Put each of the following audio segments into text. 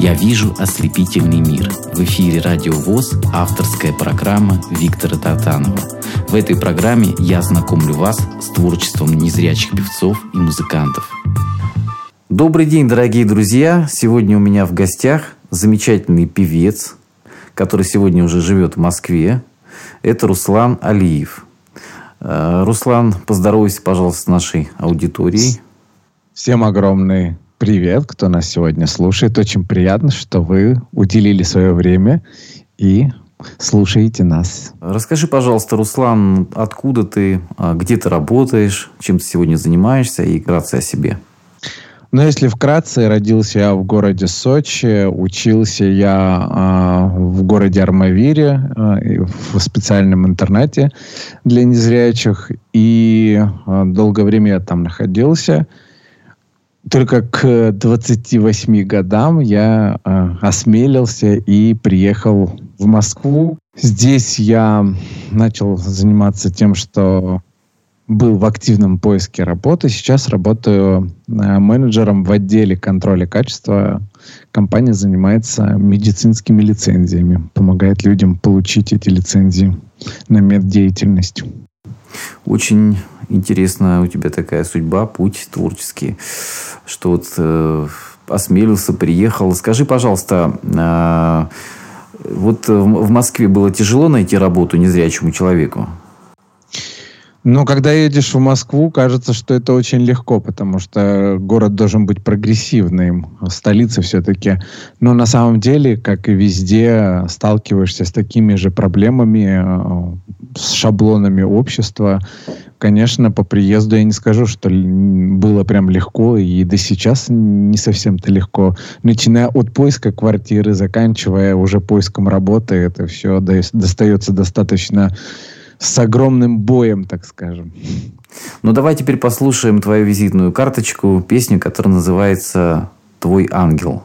Я вижу ослепительный мир. В эфире Радио ВОЗ авторская программа Виктора Татанова. В этой программе я знакомлю вас с творчеством незрячих певцов и музыкантов. Добрый день, дорогие друзья! Сегодня у меня в гостях замечательный певец, который сегодня уже живет в Москве. Это Руслан Алиев. Э, Руслан, поздоровайся, пожалуйста, с нашей аудиторией. Всем огромный привет, кто нас сегодня слушает. Очень приятно, что вы уделили свое время и слушаете нас. Расскажи, пожалуйста, Руслан, откуда ты, а, где ты работаешь, чем ты сегодня занимаешься и вкратце о себе. Ну, если вкратце, родился я в городе Сочи, учился я э, в городе Армавире э, в специальном интернате для незрячих, и э, долгое время я там находился – только к 28 годам я э, осмелился и приехал в Москву. Здесь я начал заниматься тем, что был в активном поиске работы. Сейчас работаю э, менеджером в отделе контроля качества. Компания занимается медицинскими лицензиями, помогает людям получить эти лицензии на меддеятельность. Очень интересная у тебя такая судьба, путь творческий, что вот э, осмелился, приехал. Скажи, пожалуйста, э, вот в Москве было тяжело найти работу незрячему человеку? Но когда едешь в Москву, кажется, что это очень легко, потому что город должен быть прогрессивным, столица все-таки. Но на самом деле, как и везде, сталкиваешься с такими же проблемами, э, с шаблонами общества. Конечно, по приезду я не скажу, что было прям легко, и до сейчас не совсем-то легко. Начиная от поиска квартиры, заканчивая уже поиском работы, это все достается достаточно с огромным боем, так скажем. Ну, давай теперь послушаем твою визитную карточку, песню, которая называется «Твой ангел».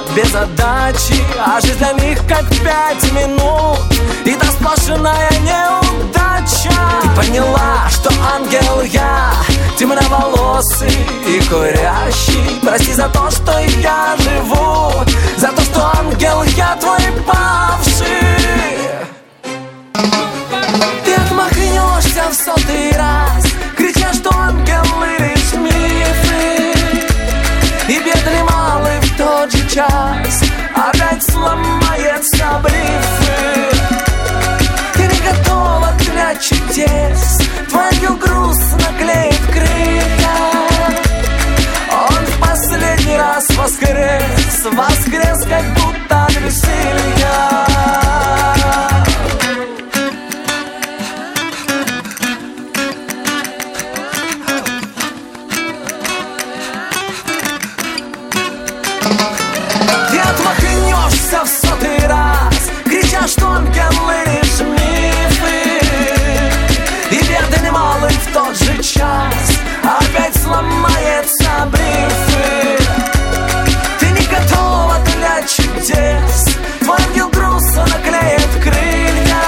без задачи А жизнь для них как пять минут. И та сплошная неудача. Ты поняла, что ангел я Темноволосый и курящий. Прости за то, что я живу За то, что ангел я твой павший. Ты отмахнешься в сотый раз Крича, что ангелы тот же час Опять сломается брифы Ты не готова для чудес ангел грустно клеит крылья Он в последний раз воскрес Воскрес, как будто от веселья Yaş тонким мифы И бедный малый в тот же час. Опять сломается брифы Ты не готова для чудес. Твой ангел грустно наклеит крылья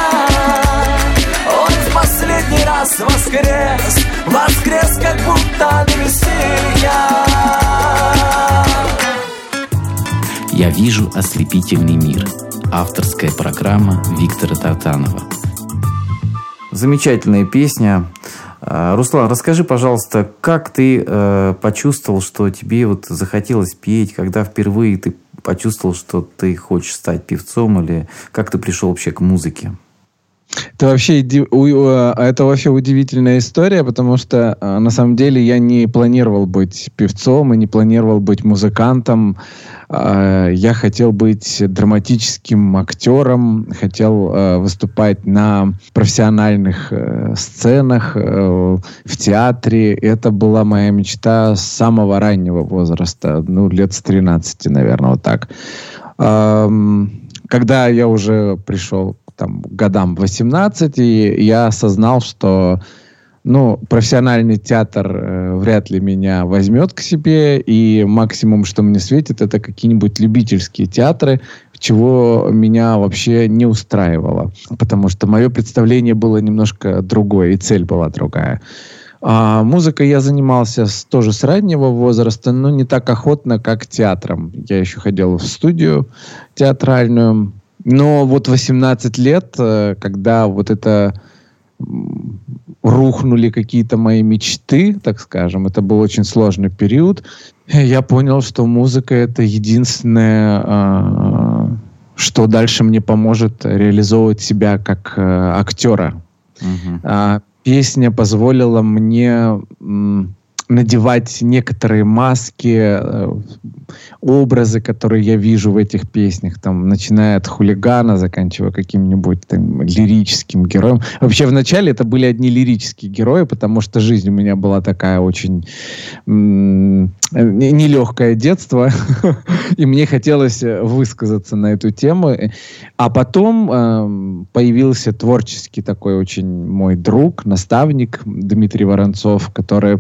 Он в последний раз воскрес. Воскрес, как будто на веселья Я вижу ослепительный мир — Авторская программа Виктора Татанова Замечательная песня. А, Руслан, расскажи, пожалуйста, как ты э, почувствовал, что тебе вот захотелось петь, когда впервые ты почувствовал, что ты хочешь стать певцом, или как ты пришел вообще к музыке? Это вообще, это вообще удивительная история, потому что а, на самом деле я не планировал быть певцом и не планировал быть музыкантом. А, я хотел быть драматическим актером, хотел а, выступать на профессиональных э, сценах, э, в театре. Это была моя мечта с самого раннего возраста, ну, лет с 13, наверное, вот так. Когда я уже пришел там, годам 18, и я осознал, что ну, профессиональный театр э, вряд ли меня возьмет к себе, и максимум, что мне светит, это какие-нибудь любительские театры, чего меня вообще не устраивало, потому что мое представление было немножко другое, и цель была другая. А музыкой я занимался с, тоже с раннего возраста, но не так охотно, как театром. Я еще ходил в студию театральную, но вот 18 лет, э, когда вот это рухнули какие-то мои мечты, так скажем, это был очень сложный период, я понял, что музыка это единственное, а, что дальше мне поможет реализовывать себя как э, актера. Uh-huh. Песня позволила мне надевать некоторые маски, э, образы, которые я вижу в этих песнях, там, начиная от хулигана, заканчивая каким-нибудь там лирическим героем. Вообще, вначале это были одни лирические герои, потому что жизнь у меня была такая очень нелегкое детство, и мне хотелось высказаться на эту тему. А потом э, появился творческий такой очень мой друг, наставник Дмитрий Воронцов, который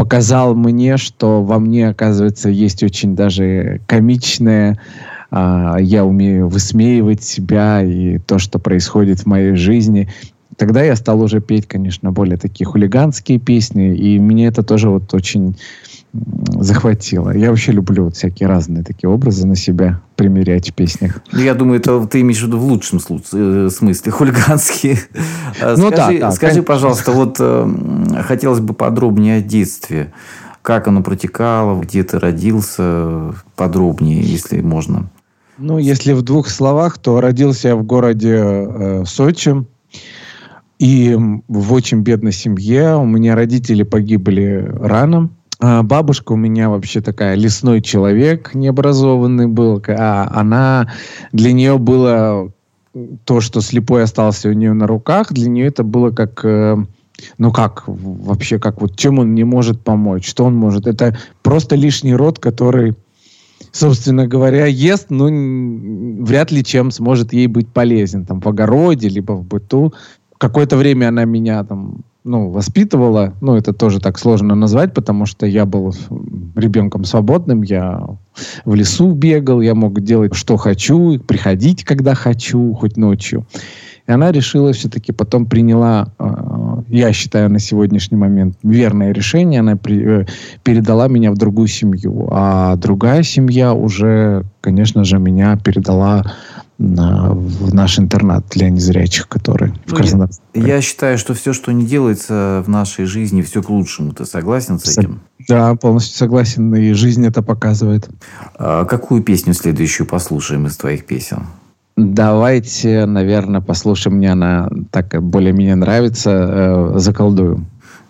показал мне, что во мне, оказывается, есть очень даже комичное, а, я умею высмеивать себя и то, что происходит в моей жизни. Тогда я стал уже петь, конечно, более такие хулиганские песни, и мне это тоже вот очень захватило. Я вообще люблю вот всякие разные такие образы на себя примерять в песнях. Ну, я думаю, это ты имеешь в виду в лучшем э, смысле, хулиганские. А ну, скажи, да, да, скажи конечно. пожалуйста, вот э, хотелось бы подробнее о детстве. Как оно протекало, где ты родился, подробнее, если можно. Ну, если в двух словах, то родился я в городе э, Сочи. И в очень бедной семье. У меня родители погибли рано. А, бабушка у меня вообще такая лесной человек, необразованный был. А она, для нее было то, что слепой остался у нее на руках, для нее это было как... Э, ну как вообще, как вот чем он не может помочь, что он может? Это просто лишний род, который, собственно говоря, ест, но вряд ли чем сможет ей быть полезен, там в огороде либо в быту. Какое-то время она меня там ну, воспитывала. Ну, это тоже так сложно назвать, потому что я был ребенком свободным, я в лесу бегал, я мог делать, что хочу, приходить, когда хочу, хоть ночью. И она решила все-таки, потом приняла, э, я считаю, на сегодняшний момент верное решение. Она при, э, передала меня в другую семью. А другая семья уже, конечно же, меня передала на, в наш интернат для незрячих, который ну, в Краснодаре. Я, я считаю, что все, что не делается в нашей жизни, все к лучшему. Ты согласен с этим? Да, полностью согласен. И жизнь это показывает. А какую песню следующую послушаем из твоих песен? Давайте, наверное, послушаем. Мне она так более-менее нравится. Э, «Заколдую».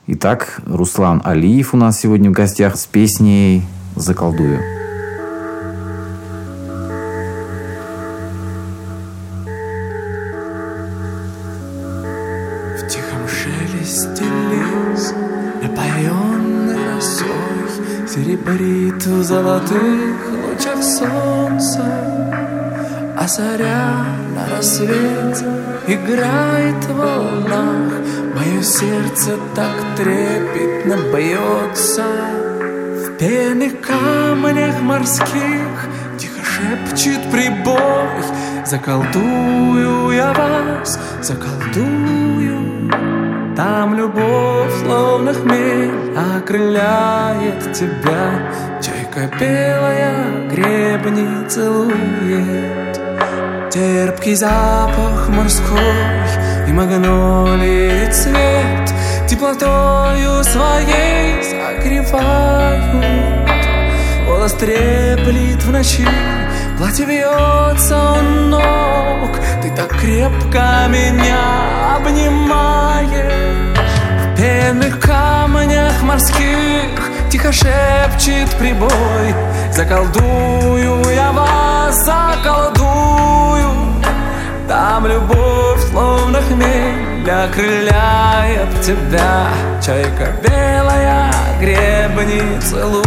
Итак, Руслан Алиев у нас сегодня в гостях с песней «Заколдую». Серебрит в золотых лучах солнца. А заря на рассвете играет в волнах. Мое сердце так трепетно бьется. В пенных камнях морских Тихо шепчет прибой. Заколдую я вас, заколдую Там любовь, словно хмель, окрыляет тебя. Чайка белая гребни целует. Терпкий запах морской и магнолии цвет. Теплотою своей согревают. Голос треплет в ночи Платье вьется у ног так крепко меня обнимаешь В пенных камнях морских Тихо шепчет прибой. Заколдую я вас, заколдую. Там любовь, словно хмель Окрыляет тебя. Чайка белая гребни целует.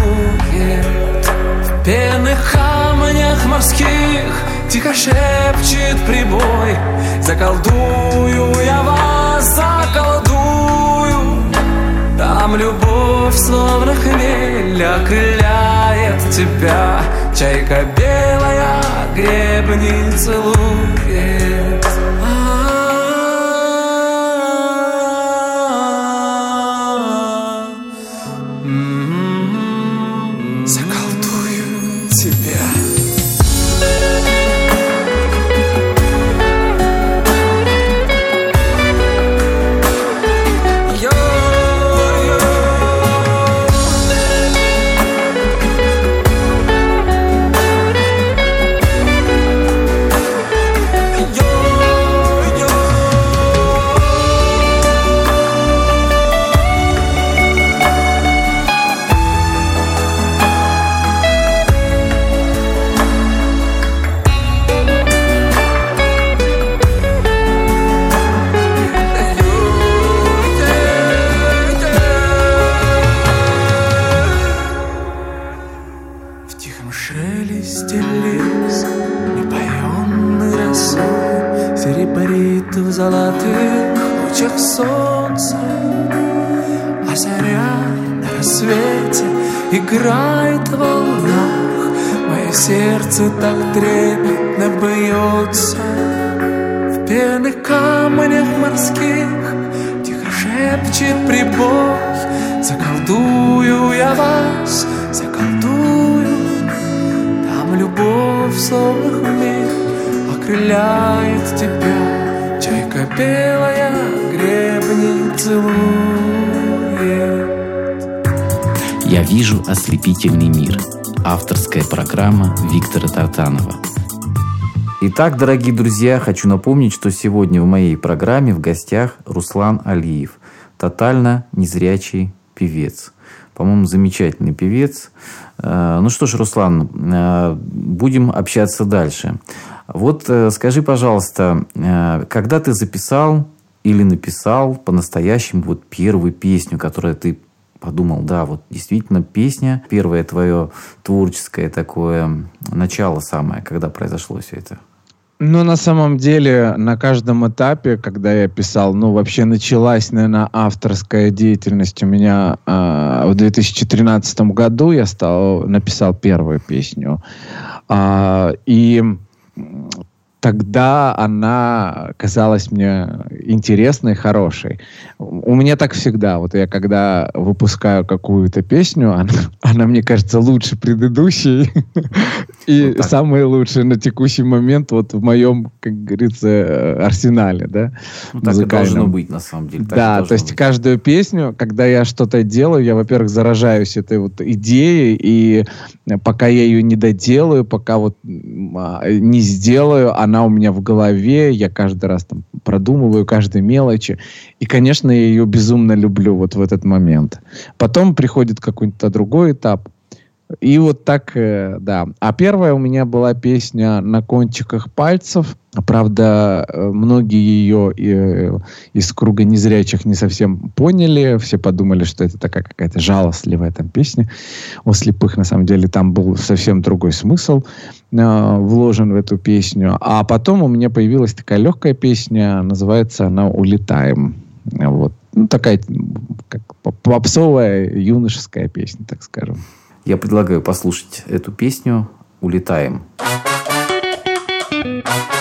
В пенных камнях морских Тихо шепчет прибой. Заколдую я вас, заколдую. Там любовь, словно хмель Окрыляет тебя. Чайка белая гребни целует прибой Заколдую я вас, заколдую. Там любовь, словно хмель Окрыляет тебя. Чайка белая гребни целует. «Я вижу ослепительный мир» – авторская программа Виктора Тартанова. Итак, дорогие друзья, хочу напомнить, что сегодня в моей программе в гостях Руслан Алиев, тотально незрячий певец. По-моему, замечательный певец. Э, Ну что ж, Руслан, э, будем общаться дальше. Вот э, скажи, пожалуйста, когда ты записал или написал по-настоящему вот первую песню, которую ты подумал, да, вот действительно песня, первое твое творческое такое начало самое, когда произошло все это? Ну, на самом деле, на каждом этапе, когда я писал, ну, вообще началась, наверное, авторская деятельность у меня э, в 2013 году. Я стал, написал первую песню. А, и тогда она казалась мне интересной, хорошей. У меня так всегда. Вот я когда выпускаю какую-то песню, она, она мне кажется лучше предыдущей. И Вот так. самые лучшие на текущий момент вот в моем, как говорится, э, арсенале, да, Ну, так и должно быть, на самом деле. так Да, то есть быть. каждую песню, когда я что-то делаю, я, во-первых, заражаюсь этой вот идеей, и э, пока я ее не доделаю, пока вот а, не сделаю, она у меня в голове, я каждый раз там продумываю каждой мелочи, и, конечно, я ее безумно люблю вот в этот момент. Потом приходит какой-то другой этап, и вот так, э, да. А первая у меня была песня «На кончиках пальцев». Правда, э, многие ее э, из круга незрячих не совсем поняли. Все подумали, что это такая какая-то жалостливая там песня. У слепых, на самом деле, там был совсем другой смысл вложен в эту песню. А потом у меня появилась такая легкая песня, называется она «Улетаем». Вот. Ну, такая как поп- попсовая юношеская песня, так скажем. Я предлагаю послушать эту песню «Улетаем». Где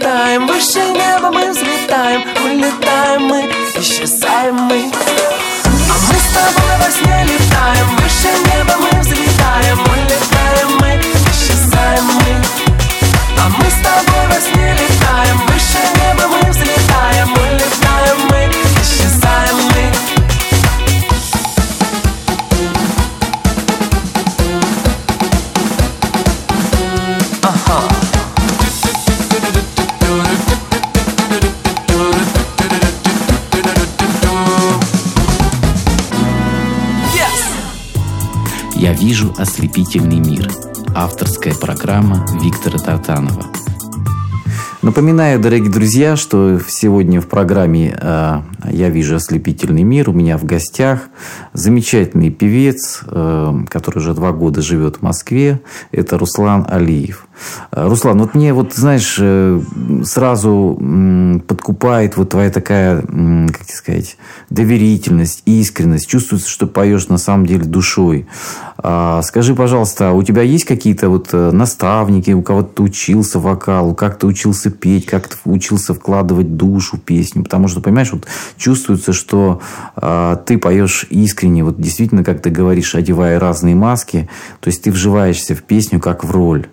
летаем Выше неба мы взлетаем Мы летаем, мы исчезаем, мы вижу ослепительный мир». Авторская программа Виктора Тартанова. Напоминаю, дорогие друзья, что сегодня в программе э, «Я вижу ослепительный мир» у меня в гостях замечательный певец, э, который уже два года живет в Москве. Это Руслан Алиев. Руслан, вот мне, вот знаешь, э, сразу подкупает вот твоя такая, как тебе сказать, доверительность, искренность. Чувствуется, что поешь на самом деле душой. А, Скажи, пожалуйста, а у тебя есть какие-то вот э, наставники, у кого ты учился вокалу, как ты учился петь, как ты учился вкладывать душу в песню? Потому что, понимаешь, вот чувствуется, что а, ты поешь искренне, вот действительно, как ты говоришь, одевая разные маски, то есть ты вживаешься в песню как в роль.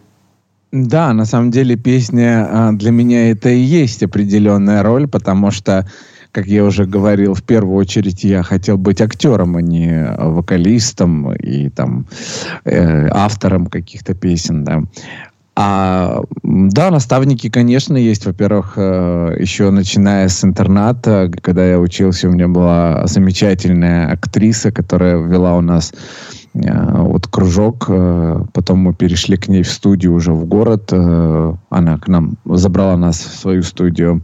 Да, на самом деле песня а, для меня это и есть определенная роль, потому что, как я уже говорил, в первую очередь я хотел быть актером, а не вокалистом и там э, автором каких-то песен, да. А, да, наставники, конечно, есть. Во-первых, э, еще начиная с интерната, когда я учился, у меня была замечательная актриса, которая вела у нас вот кружок. э, Потом мы перешли к ней в студию уже в город. э, Она к нам забрала нас в свою студию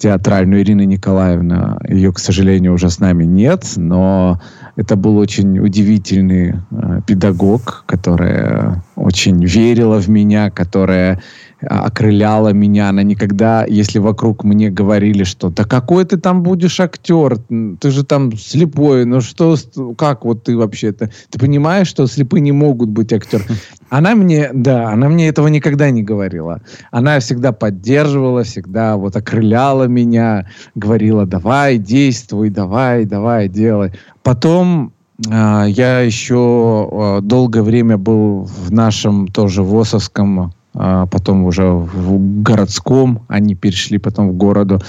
театральную Ирина Николаевна. Ее, к сожалению, уже с нами нет, но это был очень удивительный э, педагог, которая очень верила в меня, которая окрыляла меня. Она никогда, если вокруг мне говорили, что да какой ты там будешь актер, ты же там слепой, ну что, как вот ты вообще-то, ты понимаешь, что слепые не могут быть актером? Она мне, да, она мне этого никогда не говорила. Она всегда поддерживала, всегда вот окрыляла меня, говорила, давай, действуй, давай, давай, делай. Потом а, я еще а, долгое время был в нашем тоже ВОСовском, потом уже в городском, они перешли потом в городу,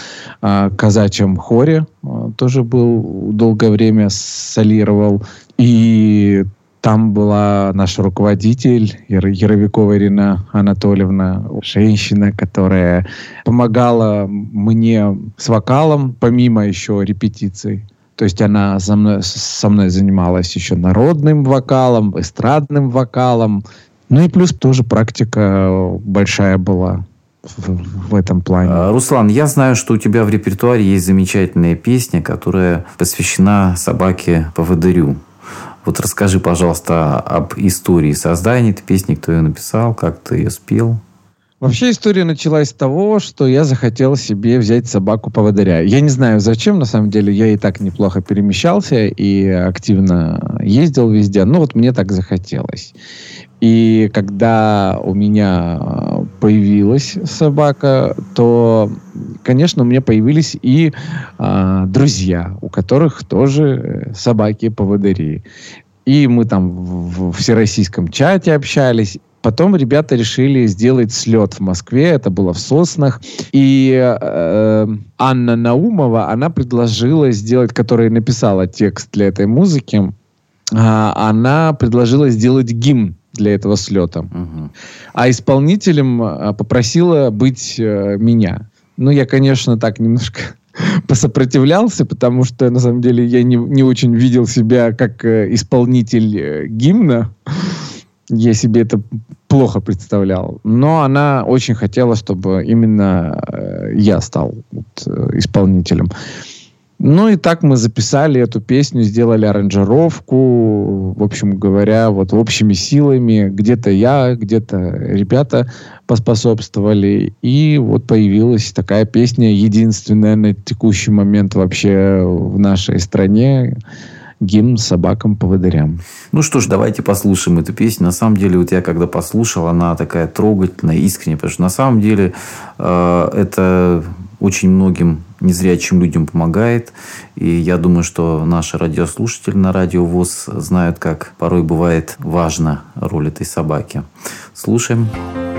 а, казачьем хоре. а, Тоже был долгое время солировал. И там была наш руководитель Яро- Яровикова Ирина Анатольевна, женщина, которая помогала мне с вокалом, помимо еще репетиций. То есть она со мной, со мной занималась еще народным вокалом, эстрадным вокалом. Ну и плюс тоже практика большая была в, в этом плане. А, Руслан, я знаю, что у тебя в репертуаре есть замечательная песня, которая посвящена собаке Поводырю. Вот расскажи, пожалуйста, об истории создания этой песни, кто ее написал, как ты ее спел. Вообще история началась с того, что я захотел себе взять собаку-поводыря. Я не знаю зачем, на самом деле, я и так неплохо перемещался и активно ездил везде, но вот мне так захотелось. И когда у меня э, появилась собака, то, конечно, у меня появились и а, друзья, у которых тоже э, собаки-поводыри. И мы там в, в всероссийском чате общались. Потом ребята решили сделать слет в Москве, это было в Соснах, и э, Анна Наумова, она предложила сделать, которая написала текст для этой музыки, э, она предложила сделать гимн для этого слета. Угу. А исполнителем э, попросила быть э, меня. Ну, я, конечно, так немножко посопротивлялся, потому что, на самом деле, я не, не очень видел себя как э, исполнитель э, гимна. Я себе это плохо представлял. Но она очень хотела, чтобы именно э, я стал вот, э, исполнителем. Ну и так мы записали эту песню, сделали аранжировку, в общем говоря, вот общими силами. Где-то я, где-то ребята поспособствовали. И вот появилась такая песня, единственная на текущий момент вообще в нашей стране гимн собакам-поводырям. Ну что ж, давайте послушаем эту песню. На самом деле, вот я когда послушал, она такая трогательная, искренняя, потому что на самом деле э, это очень многим незрячим людям помогает. И я думаю, что наши радиослушатели на радио ВОЗ знают, как порой бывает важна роль этой собаки. Слушаем. человеку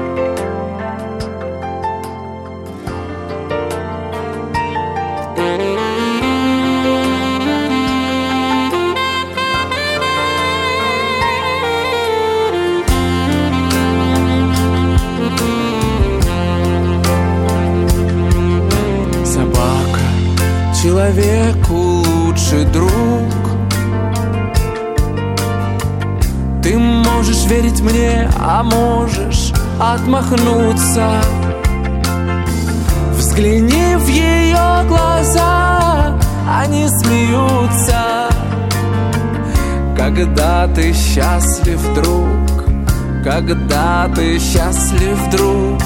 можешь отмахнуться. Взгляни в ее глаза, они смеются. Когда ты счастлив, друг Когда ты счастлив, друг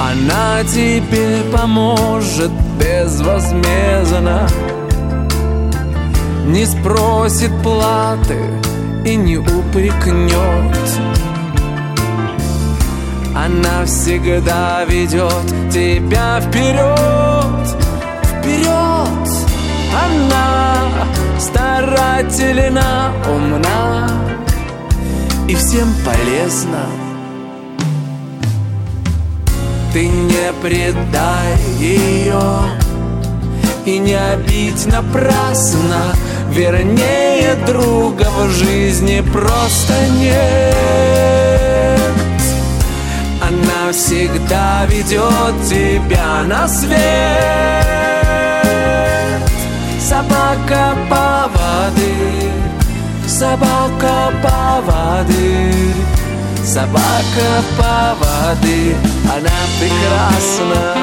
Она тебе поможет безвозмездно. Не спросит платы и не упрекнет Она всегда ведет тебя вперед, вперед. Она старательна, умна и всем полезна. Ты не предай ее И не обидь напрасно. Вернее, друга в жизни просто нет Всегда ведет тебя на свет. Собака поводырь Собака поводырь Собака поводы, она прекрасна.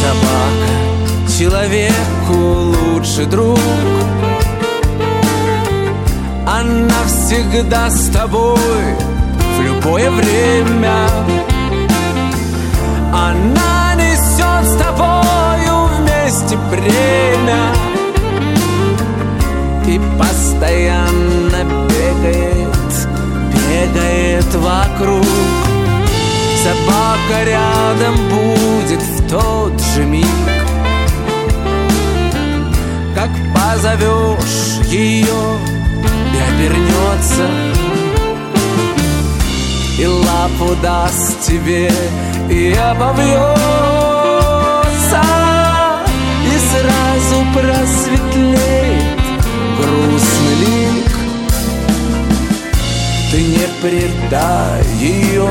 Собака человеку лучший друг Она всегда с тобой в любое время. Она несет с тобою вместе бремя и постоянно бегает, бегает вокруг. Собака рядом будет в тот же миг. Как позовешь ее и обернется И лапу даст тебе и обовьется И сразу просветлеет грустный лик. Ты не предай ее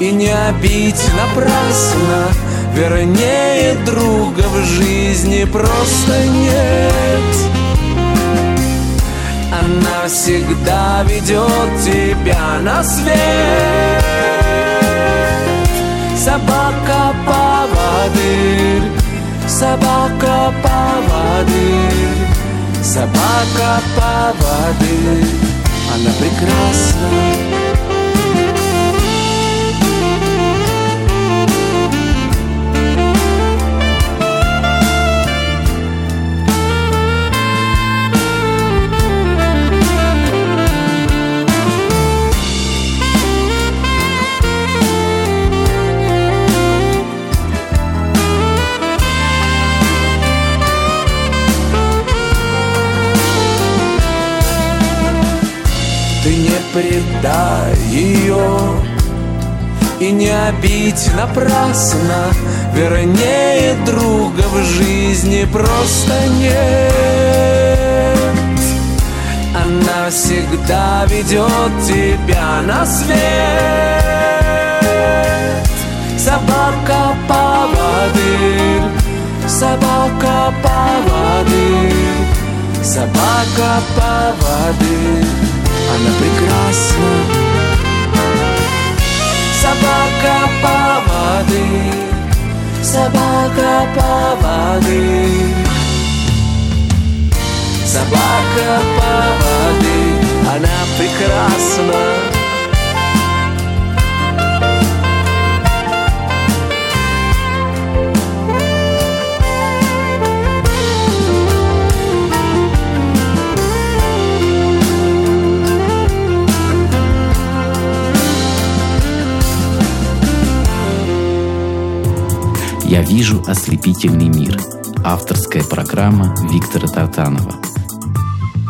И не обидь напрасно Вернее, друга в жизни просто нет Она всегда ведет тебя на свет. Собака поводырь Собака поводырь Собака поводы, она прекрасна предай ее И не обидь напрасно Вернее, друга в жизни просто нет. Она всегда ведет тебя на свет. Собака поводырь Собака поводырь Собака поводырь Она прекрасна. Собака поводырь Собака поводырь Собака поводырь Она прекрасна «Я вижу ослепительный мир». Авторская программа Виктора Тартанова.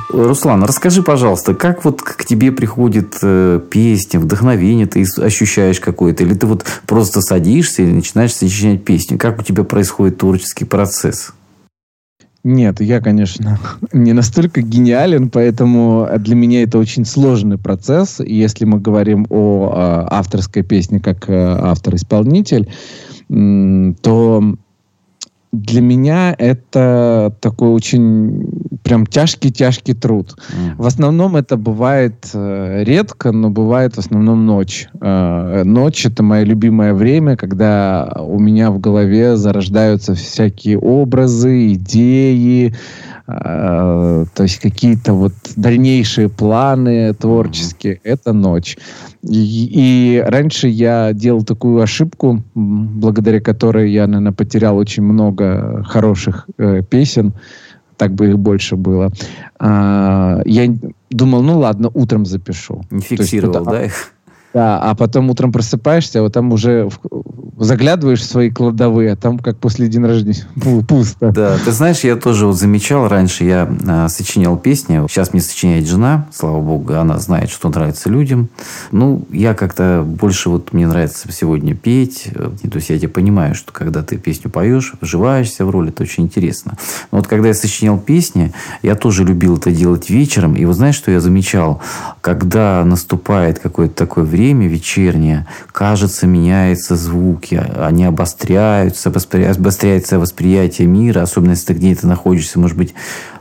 Руслан, расскажи, пожалуйста, как вот к тебе приходит э, песня, вдохновение, ты ощущаешь какое-то, или ты вот просто садишься и начинаешь сочинять песню? Как у тебя происходит творческий процесс? Нет, я, конечно, не настолько гениален, поэтому для меня это очень сложный процесс. Если мы говорим о э, авторской песне как э, автор-исполнитель, то для меня это такой очень прям тяжкий-тяжкий труд. Mm. В основном это бывает э, редко, но бывает в основном ночь. Э, ночь это мое любимое время, когда у меня в голове зарождаются всякие образы, идеи, то есть какие-то вот дальнейшие планы творческие. Mm. Это ночь. И, и раньше я делал такую ошибку, благодаря которой я, наверное, потерял очень много хороших э, песен. Так бы их больше было. А, я думал, ну ладно, утром запишу. Не фиксировал, есть, да, их? Да, а потом утром просыпаешься, а вот там уже заглядываешь в свои кладовые, а там как после день рождения пусто. Да, ты знаешь, я тоже вот замечал, раньше я а, сочинял песни, сейчас мне сочиняет жена, слава богу, она знает, что нравится людям. Ну, я как-то больше вот мне нравится сегодня петь, э, то есть я тебя понимаю, что когда ты песню поешь, вживаешься в роль, это очень интересно. Но вот когда я сочинял песни, я тоже любил это делать вечером, и вот знаешь, что я замечал? Когда наступает какое-то такое время вечернее, кажется, меняется звук, звуки, они обостряются, обостряется восприятие мира, особенно если ты где-то находишься, может быть,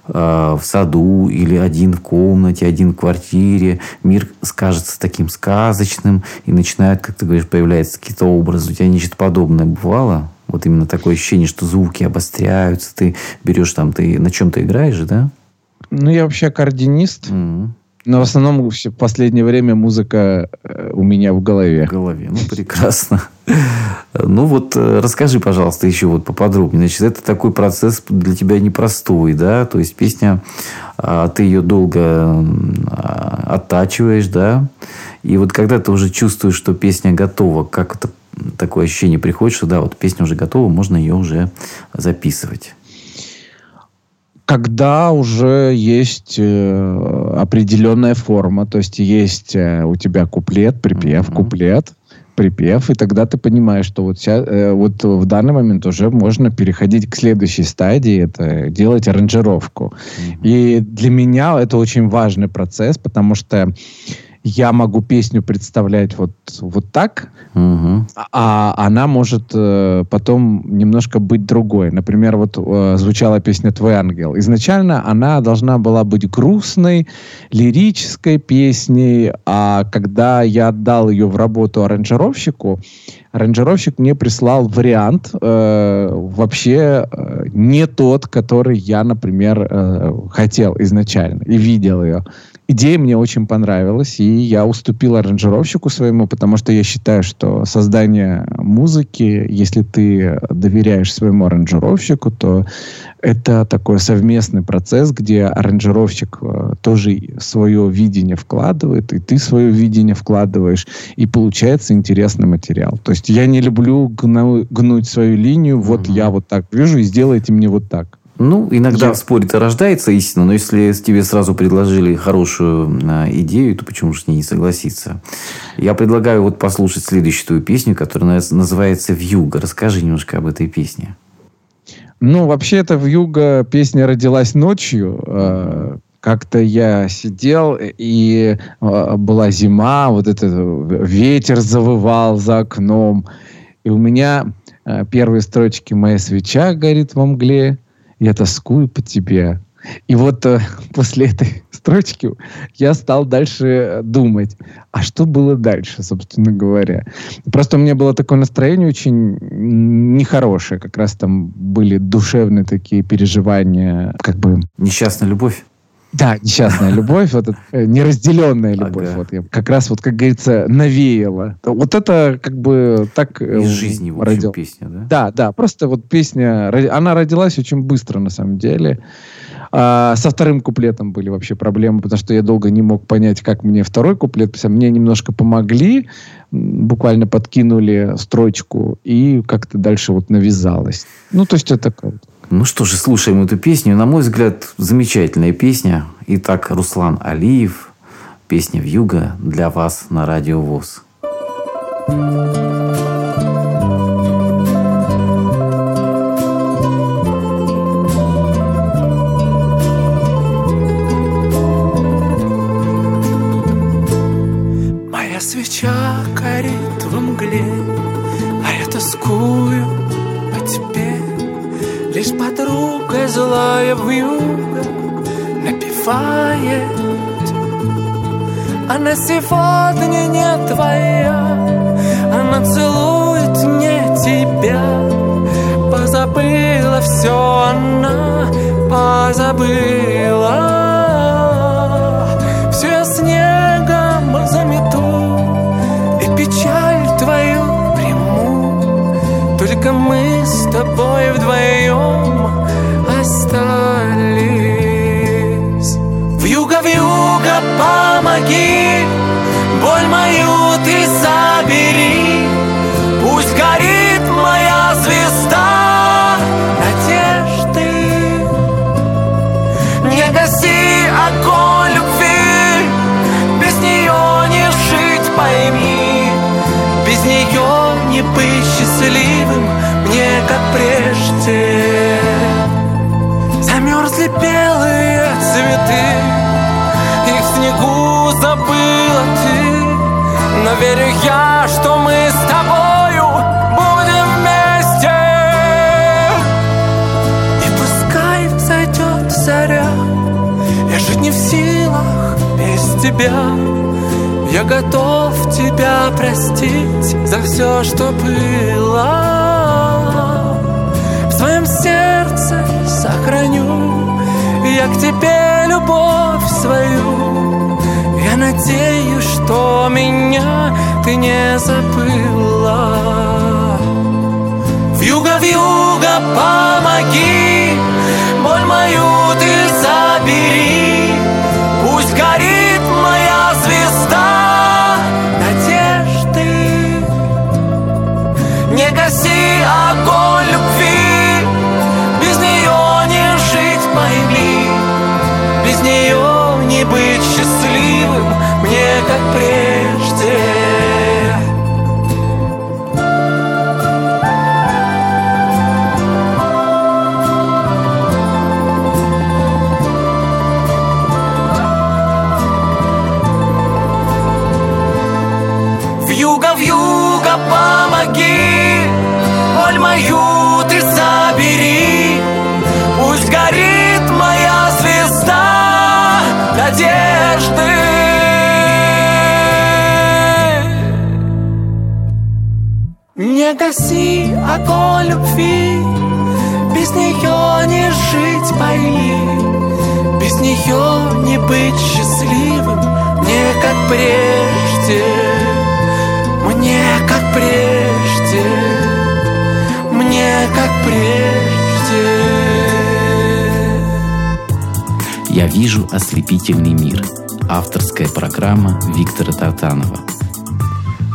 э, в саду или один в комнате, один в квартире. Мир кажется таким сказочным, и начинают, как ты говоришь, появляются какие-то образы. У тебя нечто подобное бывало? Вот именно такое ощущение, что звуки обостряются, ты берешь там, ты на чем-то играешь, да? Ну, я вообще координист. Mm-hmm. Но в основном в последнее время музыка э, у меня в голове. В голове, ну прекрасно. Ну вот э, расскажи, пожалуйста, еще вот поподробнее. Значит, это такой процесс для тебя непростой, да? То есть песня, а, ты ее долго а, оттачиваешь, да? И вот когда ты уже чувствуешь, что песня готова, как это такое ощущение приходит, что да, вот песня уже готова, можно ее уже записывать когда уже есть э, определенная форма, то есть есть э, у тебя куплет, припев, mm-hmm. куплет, припев, и тогда ты понимаешь, что вот, сейчас, э, вот в данный момент уже можно переходить к следующей стадии, это делать аранжировку. Mm-hmm. И для меня это очень важный процесс, потому что я могу песню представлять вот, вот так, угу. а она может э, потом немножко быть другой. Например, вот э, звучала песня «Твой ангел». Изначально она должна была быть грустной, лирической песней, а когда я отдал ее в работу аранжировщику, аранжировщик мне прислал вариант э, вообще э, не тот, который я, например, э, хотел изначально и видел ее идея мне очень понравилась, и я уступил аранжировщику своему, потому что я считаю, что создание музыки, если ты доверяешь своему аранжировщику, то это такой совместный процесс, где аранжировщик э, тоже свое видение вкладывает, и ты свое видение вкладываешь, и получается интересный материал. То есть я не люблю гну, гнуть свою линию, вот mm-hmm. я вот так вижу, и сделайте мне вот так. Ну, иногда Я... в споре-то рождается истина, но если тебе сразу предложили хорошую а, идею, то почему же с ней не согласиться? Я предлагаю вот послушать следующую твою песню, которая называется «Вьюга». Расскажи немножко об этой песне. Ну, вообще, эта «Вьюга» песня родилась ночью. Э, как-то я сидел, и э, была зима, вот этот ветер завывал за окном, и у меня э, первые строчки «Моя свеча горит во мгле», я тоскую по тебе. И вот э, после этой строчки я стал дальше думать, а что было дальше, собственно говоря. Просто у меня было такое настроение очень нехорошее. Как раз там были душевные такие переживания, как бы... Несчастная любовь? Да, несчастная любовь, вот эта, э, неразделенная любовь. Ага. Вот я как раз вот, как говорится, навеяла. Вот это как бы так... Э, Из жизни в родил. песня, да? Да, да, просто вот песня, она родилась очень быстро на самом деле. А, со вторым куплетом были вообще проблемы, потому что я долго не мог понять, как мне второй куплет. Мне немножко помогли, буквально подкинули строчку, и как-то дальше вот навязалось. Ну, то есть это как ну что же, слушаем эту песню. На мой взгляд, замечательная песня. Итак, Руслан Алиев, песня «Вьюга» для вас на Радио ВОЗ. Моя свеча горит в мгле, а я тоскую Лишь подруга злая вьюга напевает Она сегодня не твоя Она целует не тебя Позабыла все она Позабыла Только мы с тобой вдвоем помоги, боль мою ты забери, пусть горит моя звезда надежды. Не гаси огонь любви, без нее не жить, пойми, без нее не быть счастливым прежде. Замерзли белые цветы, Но верю я, что мы с тобою будем вместе. И пускай взойдет заря Я жить не в силах без тебя. Я готов тебя простить За все, что было В своем сердце сохраню. Я к тебе любовь свою. Я надеюсь, что меня ты не забыла. Вьюга, вьюга, помоги. Боль мою огонь любви. Без нее не жить, пойми. Без нее не быть счастливым. Мне как прежде. Мне как прежде. Мне как прежде. Я вижу ослепительный мир. Авторская программа Виктора Тартанова –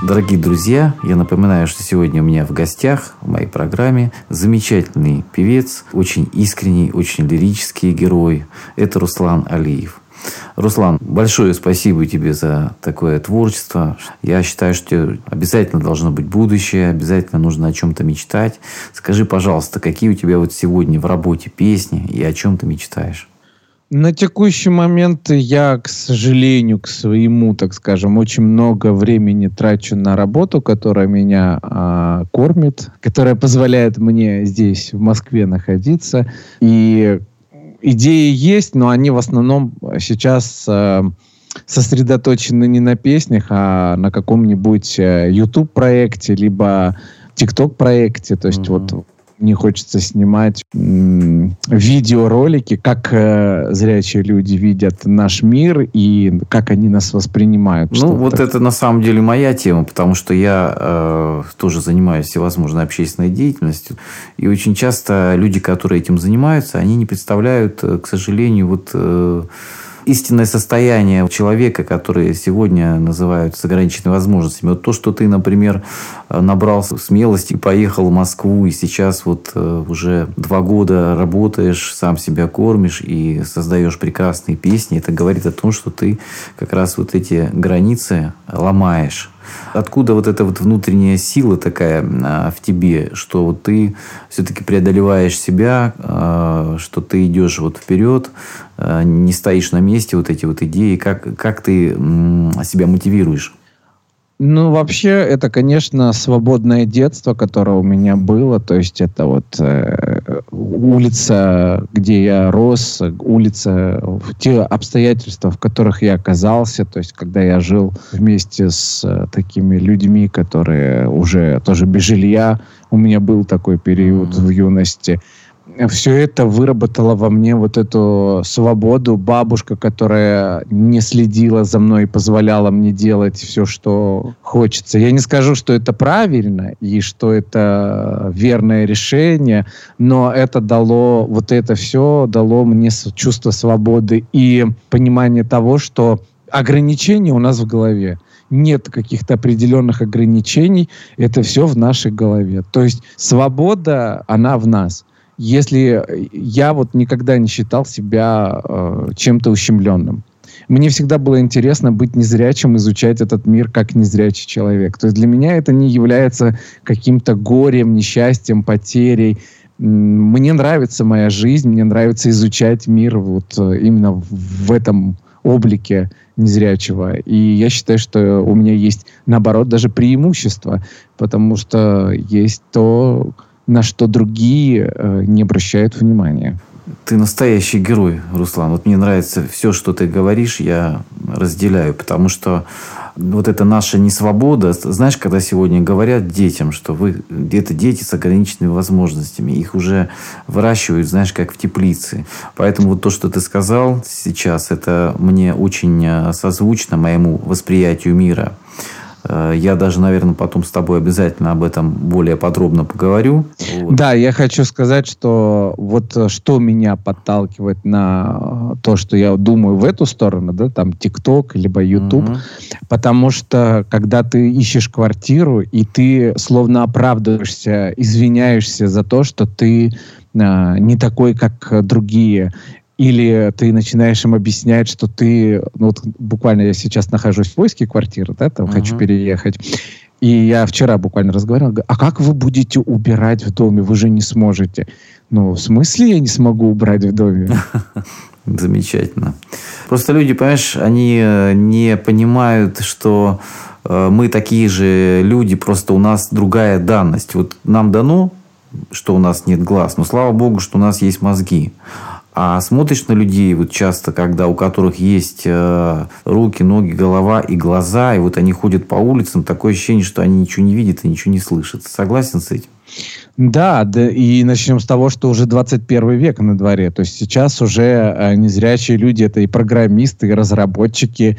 Дорогие друзья, я напоминаю, что сегодня у меня в гостях в моей программе замечательный певец, очень искренний, очень лирический герой. Это Руслан Алиев. Руслан, большое спасибо тебе за такое творчество. Я считаю, что обязательно должно быть будущее, обязательно нужно о чем-то мечтать. Скажи, пожалуйста, какие у тебя вот сегодня в работе песни и о чем ты мечтаешь? На текущий момент я, к сожалению, к своему, так скажем, очень много времени трачу на работу, которая меня а, кормит, которая позволяет мне здесь, в Москве, находиться. И идеи есть, но они в основном сейчас а, сосредоточены не на песнях, а на каком-нибудь э, YouTube-проекте, либо TikTok-проекте. То есть mm-hmm. вот мне хочется снимать м- видеоролики, как э, зрячие люди видят наш мир и как они нас воспринимают. Ну, вот так. это на самом деле моя тема, потому что я э, тоже занимаюсь всевозможной общественной деятельностью. И очень часто люди, которые этим занимаются, они не представляют, э, к сожалению, вот... Э, истинное состояние человека, который сегодня называют с ограниченными возможностями. Вот то, что ты, например, набрался смелости и поехал в Москву, и сейчас вот э, уже два года работаешь, сам себя кормишь и создаешь прекрасные песни, это говорит о том, что ты как раз вот эти границы ломаешь. Откуда вот эта вот внутренняя сила такая а, в тебе, что вот ты все-таки преодолеваешь себя, а, что ты идешь вот вперед, а, не стоишь на месте, вот эти вот идеи, как, как ты себя мотивируешь? Ну, вообще, это, конечно, свободное детство, которое у меня было. То есть это вот э, улица, где я рос, улица, те обстоятельства, в которых я оказался. То есть когда я жил вместе с э, такими людьми, которые уже тоже без жилья. У меня был такой период mm-hmm. в юности все это выработало во мне вот эту свободу. Бабушка, которая не следила за мной и позволяла мне делать все, что хочется. Я не скажу, что это правильно и что это верное решение, но это дало, вот это все дало мне чувство свободы и понимание того, что ограничения у нас в голове нет каких-то определенных ограничений, это все в нашей голове. То есть свобода, она в нас если я вот никогда не считал себя э, чем-то ущемленным. Мне всегда было интересно быть незрячим, изучать этот мир как незрячий человек. То есть для меня это не является каким-то горем, несчастьем, потерей. Мне нравится моя жизнь, мне нравится изучать мир вот э, именно в этом облике незрячего. И я считаю, что у меня есть, наоборот, даже преимущество, потому что есть то, на что другие э, не обращают внимания. Ты настоящий герой, Руслан. Вот мне нравится все, что ты говоришь, я разделяю, потому что вот это наша несвобода, знаешь, когда сегодня говорят детям, что вы где-то дети с ограниченными возможностями, их уже выращивают, знаешь, как в теплице. Поэтому вот то, что ты сказал сейчас, это мне очень э, созвучно моему восприятию мира. Э, я даже, наверное, потом с тобой обязательно об этом более подробно поговорю. Вот. Да, я хочу сказать, что вот э, что меня подталкивает на то, что я думаю в эту сторону, да, там ТикТок либо YouTube, угу. потому что когда ты ищешь квартиру и ты словно оправдываешься, извиняешься за то, что ты не такой, как другие, или ты начинаешь им объяснять, что ты, ну вот буквально я сейчас нахожусь в поиске квартиры, да, там uh-huh. хочу переехать, и я вчера буквально разговаривал, говорю, а как вы будете убирать в доме, вы же не сможете. Ну, в смысле я не смогу убрать в доме? Замечательно. Просто люди, понимаешь, они э, не понимают, что э, мы такие же люди, просто у нас другая данность. Вот нам дано, что у нас нет глаз, но слава богу, что у нас есть мозги. А смотришь на людей вот часто, когда у которых есть э, руки, ноги, голова и глаза, и вот они ходят по улицам, такое ощущение, что они ничего не видят и ничего не слышат. Согласен с этим? Да, да, и начнем с того, что уже 21 век на дворе. То есть сейчас уже э, незрячие люди это и программисты, и разработчики,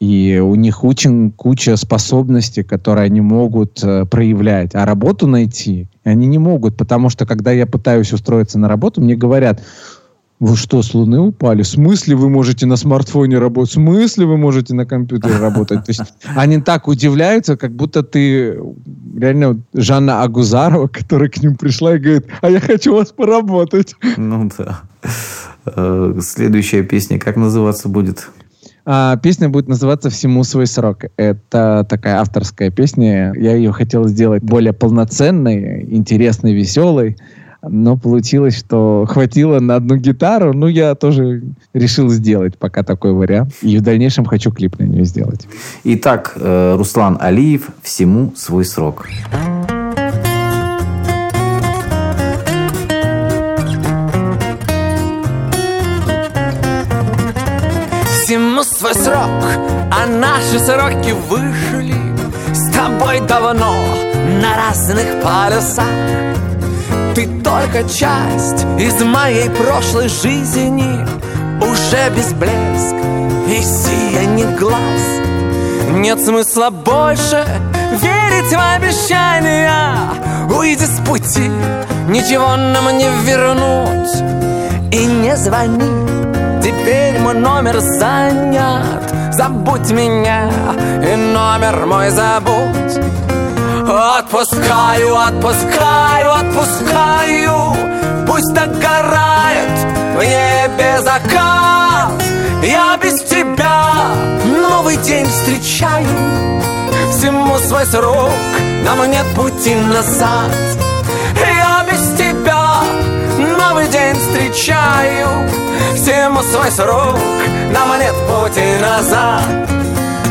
и у них очень куча способностей, которые они могут э, проявлять. А работу найти они не могут, потому что когда я пытаюсь устроиться на работу, мне говорят, вы что, с Луны упали? В смысле вы можете на смартфоне работать? В смысле вы можете на компьютере работать? То есть они так удивляются, как будто ты реально Жанна Агузарова, которая к ним пришла и говорит, а я хочу вас поработать. Ну да. Э, следующая песня как называться будет? А, песня будет называться «Всему свой срок». Это такая авторская песня. Я ее хотел сделать более полноценной, интересной, веселой. Но получилось, что хватило на одну гитару. Ну, я тоже решил сделать пока такой вариант. И в дальнейшем хочу клип на нее сделать. Итак, э, Руслан Алиев «Всему свой срок». всему свой срок, а наши сроки вышли с тобой давно на разных полюсах. Ты только часть из моей прошлой жизни, уже без блеск и сияний глаз. Нет смысла больше верить в обещания, уйди с пути, ничего нам не вернуть. И не звони Теперь мой номер занят. Забудь меня и номер мой забудь Отпускаю, отпускаю, отпускаю. Пусть догорает в небе закат. Я без тебя новый день встречаю. Всему свой срок, нам нет пути назад. Я без тебя новый день встречаю. Всему свой срок, нам нет пути назад.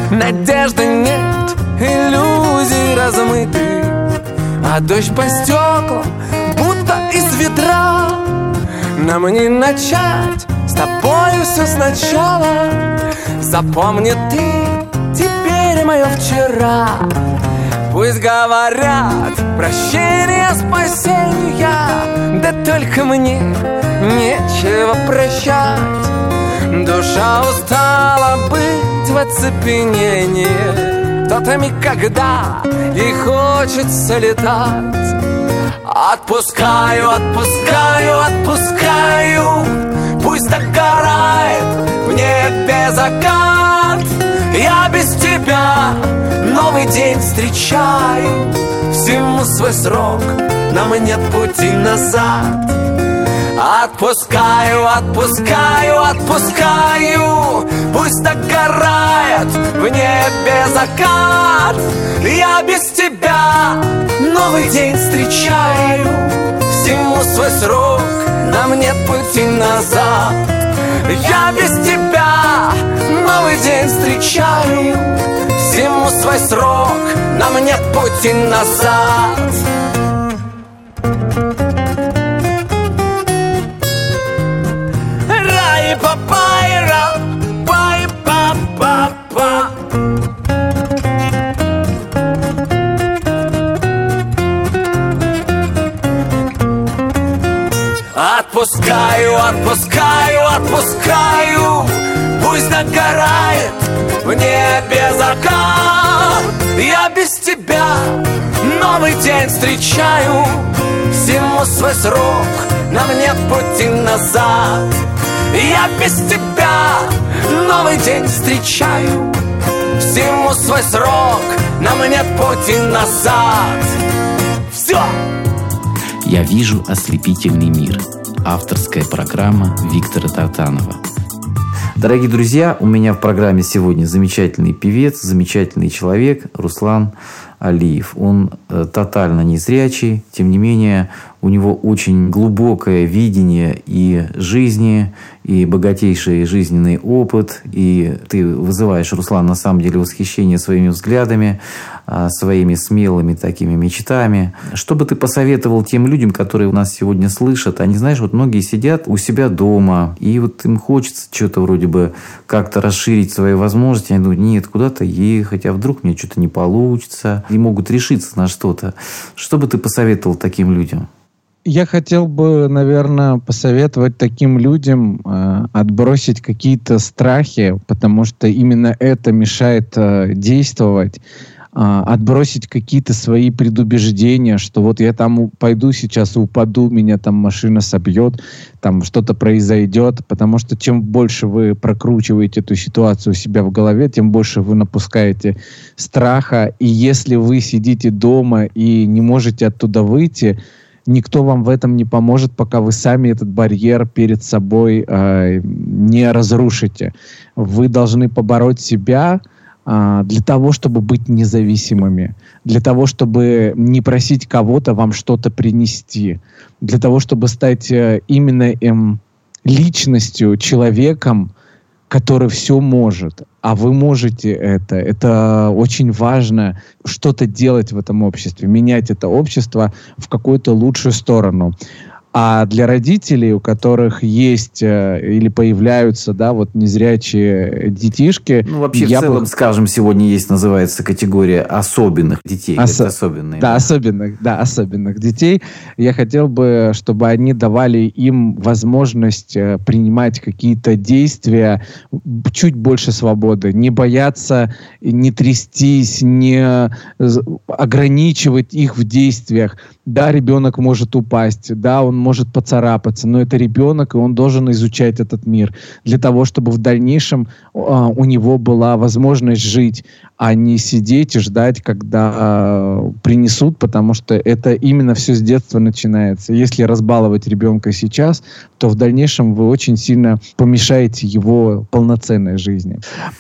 Надежды нет, иллюзий размыты А дождь по стеклам, будто из ведра Нам не начать с тобою все сначала. Запомни ты теперь мое вчера. Пусть говорят прощение, спасения Да только мне нечего прощать. Душа устала быть в оцепенении Миг, когда и хочется летать. Отпускаю, отпускаю, отпускаю. Пусть догорает в небе закат Я без тебя новый день встречаю. Всему свой срок, нам нет пути назад. Отпускаю, отпускаю, отпускаю. Пусть догорает в небе закат. Я без тебя новый день встречаю. Всему свой срок, нам нет пути назад. Я без тебя новый день встречаю. Всему свой срок, нам нет пути назад Отпускаю, отпускаю, отпускаю. Пусть догорает в небе закат. Я без тебя новый день встречаю. Всему свой срок, нам нет пути назад. Я без тебя новый день встречаю. Всему свой срок, нам нет пути назад. Все! «Я вижу ослепительный мир». Авторская программа Виктора Тартанова. Дорогие друзья, у меня в программе сегодня замечательный певец, замечательный человек Руслан Алиев. Он э, тотально незрячий, тем не менее у него очень глубокое видение и жизни, и богатейший жизненный опыт. И ты вызываешь, Руслан, на самом деле восхищение своими взглядами, своими смелыми такими мечтами. Что бы ты посоветовал тем людям, которые у нас сегодня слышат? Они, знаешь, вот многие сидят у себя дома, и вот им хочется что-то вроде бы как-то расширить свои возможности. Они думают, нет, куда-то ехать, а вдруг мне что-то не получится. И могут решиться на что-то. Что бы ты посоветовал таким людям? Я хотел бы, наверное, посоветовать таким людям э, отбросить какие-то страхи, потому что именно это мешает э, действовать. А, отбросить какие-то свои предубеждения, что вот я там пойду сейчас упаду, меня там машина собьет, там что-то произойдет, потому что чем больше вы прокручиваете эту ситуацию у себя в голове, тем больше вы напускаете страха, и если вы сидите дома и не можете оттуда выйти, никто вам в этом не поможет, пока вы сами этот барьер перед собой э, не разрушите. Вы должны побороть себя для того, чтобы быть независимыми, для того, чтобы не просить кого-то вам что-то принести, для того, чтобы стать э, именно эм, личностью, человеком, который все может, а вы можете это. Это очень важно что-то делать в этом обществе, менять это общество в какую-то лучшую сторону. А для родителей, у которых есть э, или появляются, да, вот незрячие детишки... Ну, вообще, в целом, бы... скажем, сегодня есть, называется категория особенных детей. Ос... особенные. Да, да, особенных, да, особенных детей. Я хотел бы, чтобы они давали им возможность э, принимать какие-то действия, чуть больше свободы, не бояться, не трястись, не ограничивать их в действиях. Да, ребенок может упасть, да, он может поцарапаться, но это ребенок, и он должен изучать этот мир для того, чтобы в дальнейшем э, у него была возможность жить, а не сидеть и ждать, когда э, принесут, потому что это именно все с детства начинается. Если разбаловать ребенка сейчас, то в дальнейшем вы очень сильно помешаете его полноценной жизни.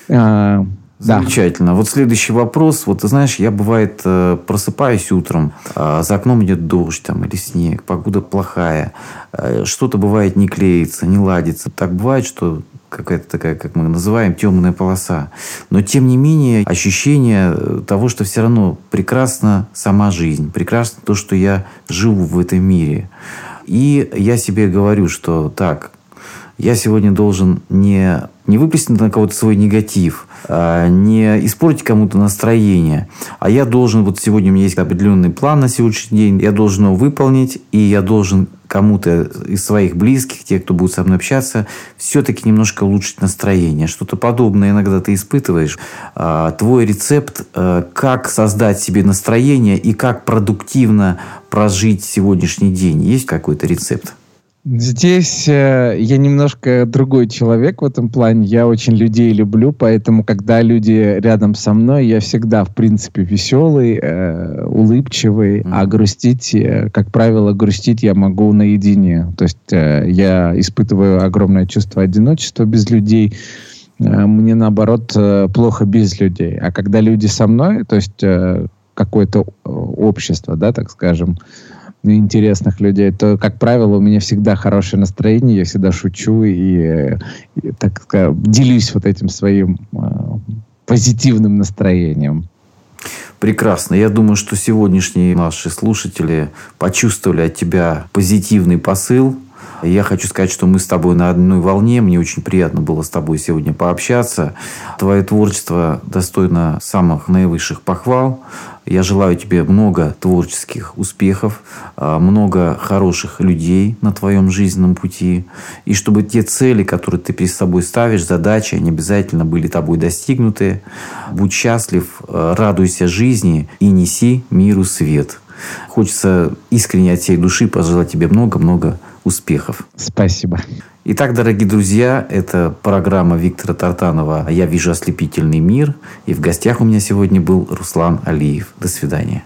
Э, Замечательно. Да. Вот следующий вопрос. Вот ты знаешь, я бывает э, просыпаюсь утром, а за окном идет дождь там, или снег, погода плохая, э, что-то бывает не клеится, не ладится. Так бывает, что какая-то такая, как мы называем, темная полоса. Но, тем не менее, ощущение э, того, что все равно прекрасна сама жизнь, прекрасно то, что я живу в этом мире. И я себе говорю, что так, я сегодня должен не, не выплеснуть на кого-то свой негатив, а не испортить кому-то настроение, а я должен, вот сегодня у меня есть определенный план на сегодняшний день, я должен его выполнить, и я должен кому-то из своих близких, тех, кто будет со мной общаться, все-таки немножко улучшить настроение. Что-то подобное иногда ты испытываешь. А, твой рецепт, а, как создать себе настроение и как продуктивно прожить сегодняшний день, есть какой-то рецепт? Здесь э, я немножко другой человек в этом плане. Я очень людей люблю, поэтому, когда люди рядом со мной, я всегда, в принципе, веселый, э, улыбчивый, mm-hmm. а грустить, э, как правило, грустить я могу наедине. То есть э, я испытываю огромное чувство одиночества без людей. Э, мне, наоборот, э, плохо без людей. А когда люди со мной, то есть э, какое-то общество, да, так скажем, интересных людей, то, как правило, у меня всегда хорошее настроение, я всегда шучу и, и так сказать, делюсь вот этим своим э, позитивным настроением. Прекрасно. Я думаю, что сегодняшние наши слушатели почувствовали от тебя позитивный посыл, я хочу сказать, что мы с тобой на одной волне. Мне очень приятно было с тобой сегодня пообщаться. Твое творчество достойно самых наивысших похвал. Я желаю тебе много творческих успехов, а, много хороших людей на твоем жизненном пути. И чтобы те цели, которые ты перед собой ставишь, задачи, они обязательно были тобой достигнуты. Будь счастлив, а, радуйся жизни и неси миру свет. Хочется искренне от всей души пожелать тебе много-много успехов. Спасибо. Итак, дорогие друзья, это программа Виктора Тартанова «Я вижу ослепительный мир». И в гостях у меня сегодня был Руслан Алиев. До свидания.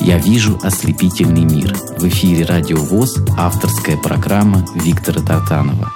«Я вижу ослепительный мир». В эфире «Радио ВОЗ» авторская программа Виктора Тартанова.